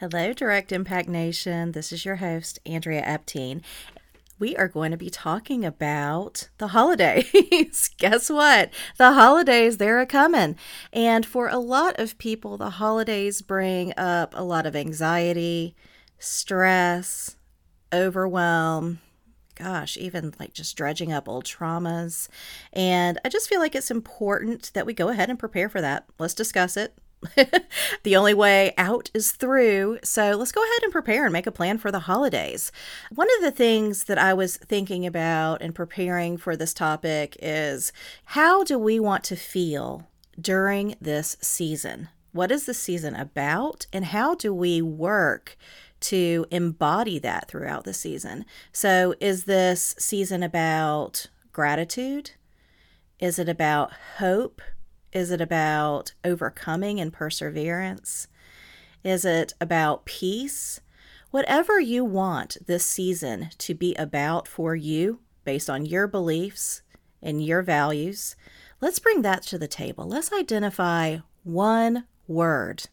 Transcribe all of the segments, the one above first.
Hello, Direct Impact Nation. This is your host, Andrea Epting. We are going to be talking about the holidays. Guess what? The holidays, they're a coming. And for a lot of people, the holidays bring up a lot of anxiety, stress, overwhelm, gosh, even like just dredging up old traumas. And I just feel like it's important that we go ahead and prepare for that. Let's discuss it. the only way out is through. So let's go ahead and prepare and make a plan for the holidays. One of the things that I was thinking about and preparing for this topic is how do we want to feel during this season? What is the season about? And how do we work to embody that throughout the season? So, is this season about gratitude? Is it about hope? Is it about overcoming and perseverance? Is it about peace? Whatever you want this season to be about for you, based on your beliefs and your values, let's bring that to the table. Let's identify one word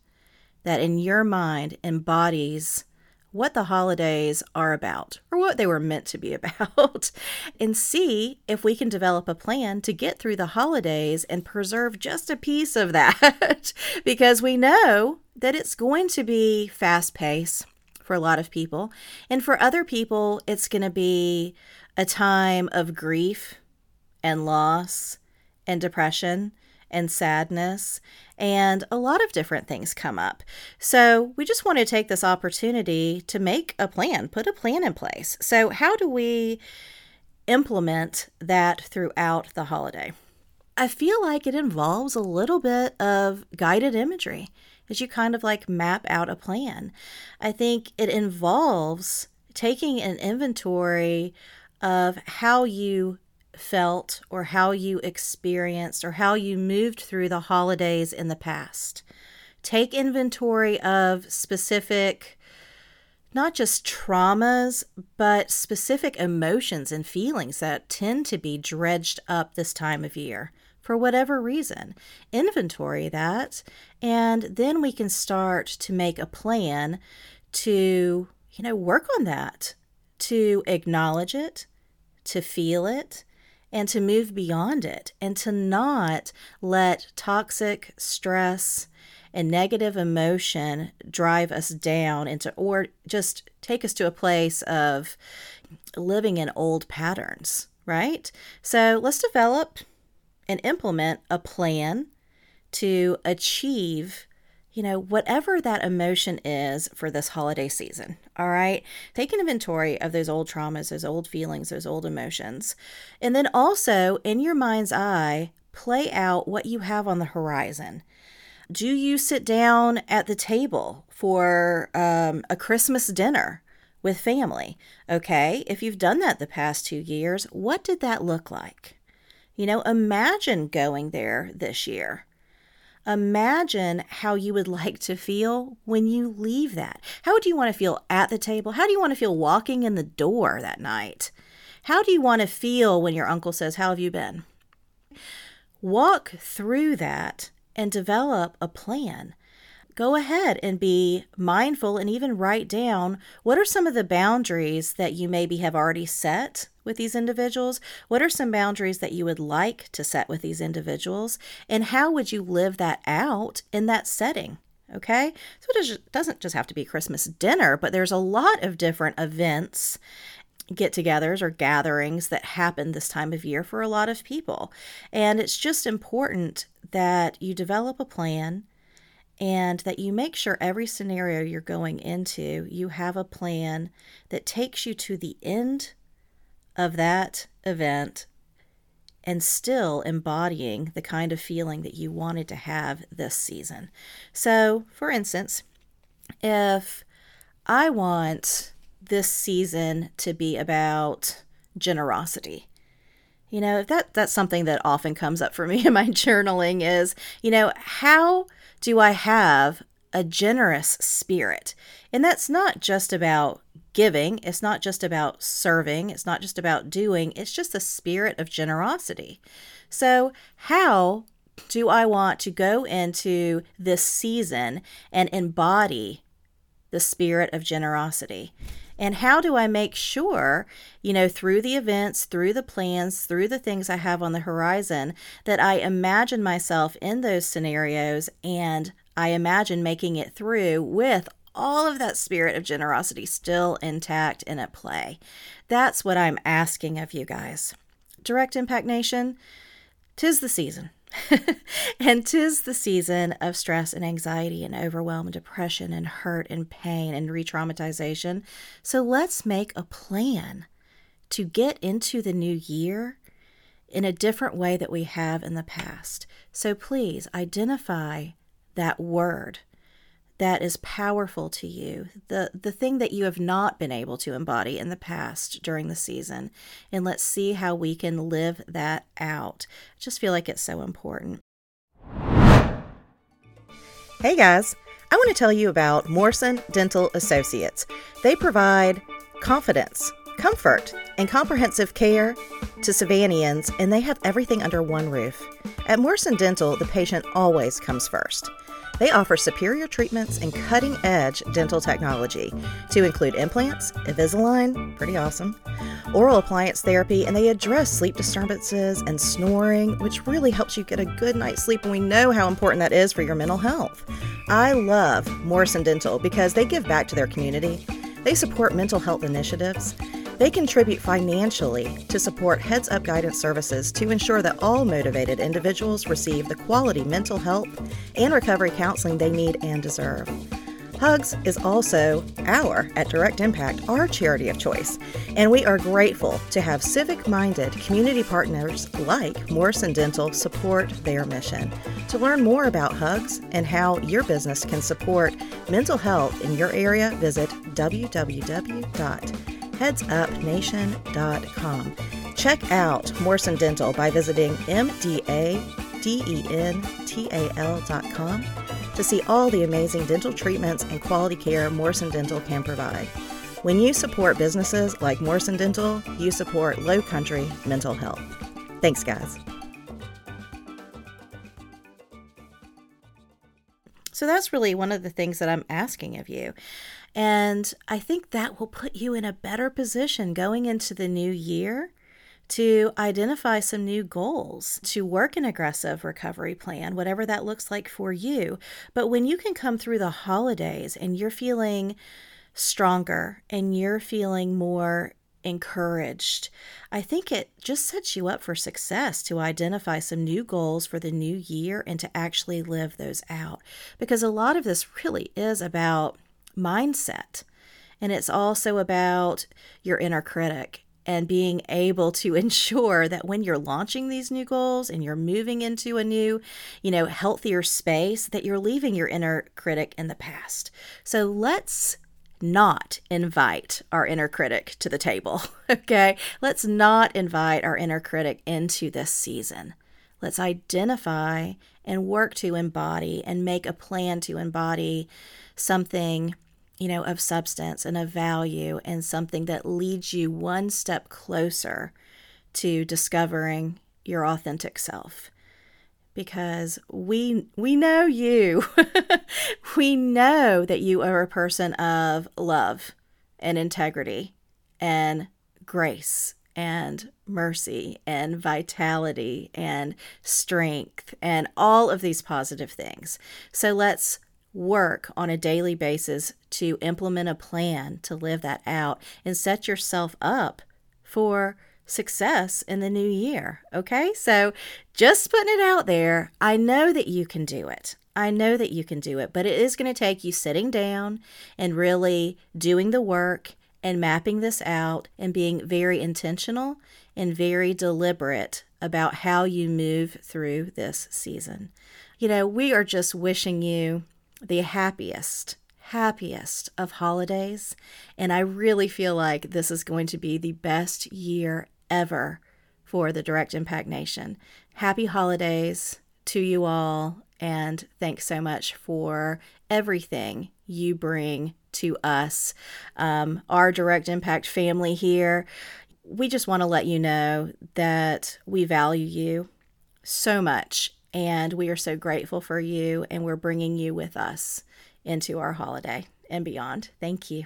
that in your mind embodies what the holidays are about or what they were meant to be about and see if we can develop a plan to get through the holidays and preserve just a piece of that. Because we know that it's going to be fast paced for a lot of people. And for other people it's going to be a time of grief and loss and depression and sadness, and a lot of different things come up. So, we just want to take this opportunity to make a plan, put a plan in place. So, how do we implement that throughout the holiday? I feel like it involves a little bit of guided imagery as you kind of like map out a plan. I think it involves taking an inventory of how you felt or how you experienced or how you moved through the holidays in the past. Take inventory of specific, not just traumas, but specific emotions and feelings that tend to be dredged up this time of year for whatever reason. Inventory that, and then we can start to make a plan to, you know, work on that, to acknowledge it, to feel it, and to move beyond it and to not let toxic stress and negative emotion drive us down into or just take us to a place of living in old patterns, right? So let's develop and implement a plan to achieve you know, whatever that emotion is for this holiday season. All right. Take an inventory of those old traumas, those old feelings, those old emotions. And then also, in your mind's eye, play out what you have on the horizon. Do you sit down at the table for um, a Christmas dinner with family? Okay. If you've done that the past two years, what did that look like? You know, imagine going there this year. Imagine how you would like to feel when you leave that. How do you want to feel at the table? How do you want to feel walking in the door that night? How do you want to feel when your uncle says, How have you been? Walk through that and develop a plan go ahead and be mindful and even write down what are some of the boundaries that you maybe have already set with these individuals? What are some boundaries that you would like to set with these individuals? And how would you live that out in that setting? Okay, so it doesn't just have to be Christmas dinner, but there's a lot of different events get togethers or gatherings that happen this time of year for a lot of people. And it's just important that you develop a plan and that you make sure every scenario you're going into, you have a plan that takes you to the end of that event and still embodying the kind of feeling that you wanted to have this season. So, for instance, if I want this season to be about generosity, you know, that that's something that often comes up for me in my journaling is, you know, how do I have a generous spirit? And that's not just about giving, it's not just about serving, it's not just about doing, it's just a spirit of generosity. So, how do I want to go into this season and embody the spirit of generosity? And how do I make sure, you know, through the events, through the plans, through the things I have on the horizon, that I imagine myself in those scenarios and I imagine making it through with all of that spirit of generosity still intact and at play? That's what I'm asking of you guys. Direct Impact Nation, tis the season. and tis the season of stress and anxiety and overwhelm and depression and hurt and pain and re traumatization. So let's make a plan to get into the new year in a different way that we have in the past. So please identify that word that is powerful to you, the, the thing that you have not been able to embody in the past during the season. And let's see how we can live that out. I just feel like it's so important. Hey guys, I want to tell you about Morrison Dental Associates. They provide confidence, comfort, and comprehensive care to Savannahans, and they have everything under one roof. At Morrison Dental, the patient always comes first. They offer superior treatments and cutting edge dental technology to include implants, Invisalign, pretty awesome, oral appliance therapy, and they address sleep disturbances and snoring, which really helps you get a good night's sleep. And we know how important that is for your mental health. I love Morrison Dental because they give back to their community, they support mental health initiatives they contribute financially to support Heads Up Guidance Services to ensure that all motivated individuals receive the quality mental health and recovery counseling they need and deserve. Hugs is also our, at Direct Impact, our charity of choice, and we are grateful to have civic minded community partners like Morrison Dental support their mission. To learn more about Hugs and how your business can support mental health in your area, visit www headsupnation.com. Check out Morrison Dental by visiting mdadental.com to see all the amazing dental treatments and quality care Morrison Dental can provide. When you support businesses like Morrison Dental, you support low country mental health. Thanks, guys. So that's really one of the things that I'm asking of you. And I think that will put you in a better position going into the new year to identify some new goals, to work an aggressive recovery plan, whatever that looks like for you. But when you can come through the holidays and you're feeling stronger and you're feeling more encouraged, I think it just sets you up for success to identify some new goals for the new year and to actually live those out. Because a lot of this really is about mindset. And it's also about your inner critic and being able to ensure that when you're launching these new goals and you're moving into a new, you know, healthier space, that you're leaving your inner critic in the past. So let's not invite our inner critic to the table, okay? Let's not invite our inner critic into this season. Let's identify and work to embody and make a plan to embody something you know, of substance and of value and something that leads you one step closer to discovering your authentic self. Because we we know you. we know that you are a person of love and integrity and grace and mercy and vitality and strength and all of these positive things. So let's work on a daily basis to implement a plan to live that out and set yourself up for success in the new year. Okay, so just putting it out there, I know that you can do it. I know that you can do it, but it is going to take you sitting down and really doing the work and mapping this out and being very intentional and very deliberate about how you move through this season. You know, we are just wishing you the happiest, happiest of holidays. And I really feel like this is going to be the best year ever for the Direct Impact Nation. Happy holidays to you all. And thanks so much for everything you bring to us, um, our Direct Impact family here. We just want to let you know that we value you so much and we are so grateful for you and we're bringing you with us into our holiday and beyond. Thank you.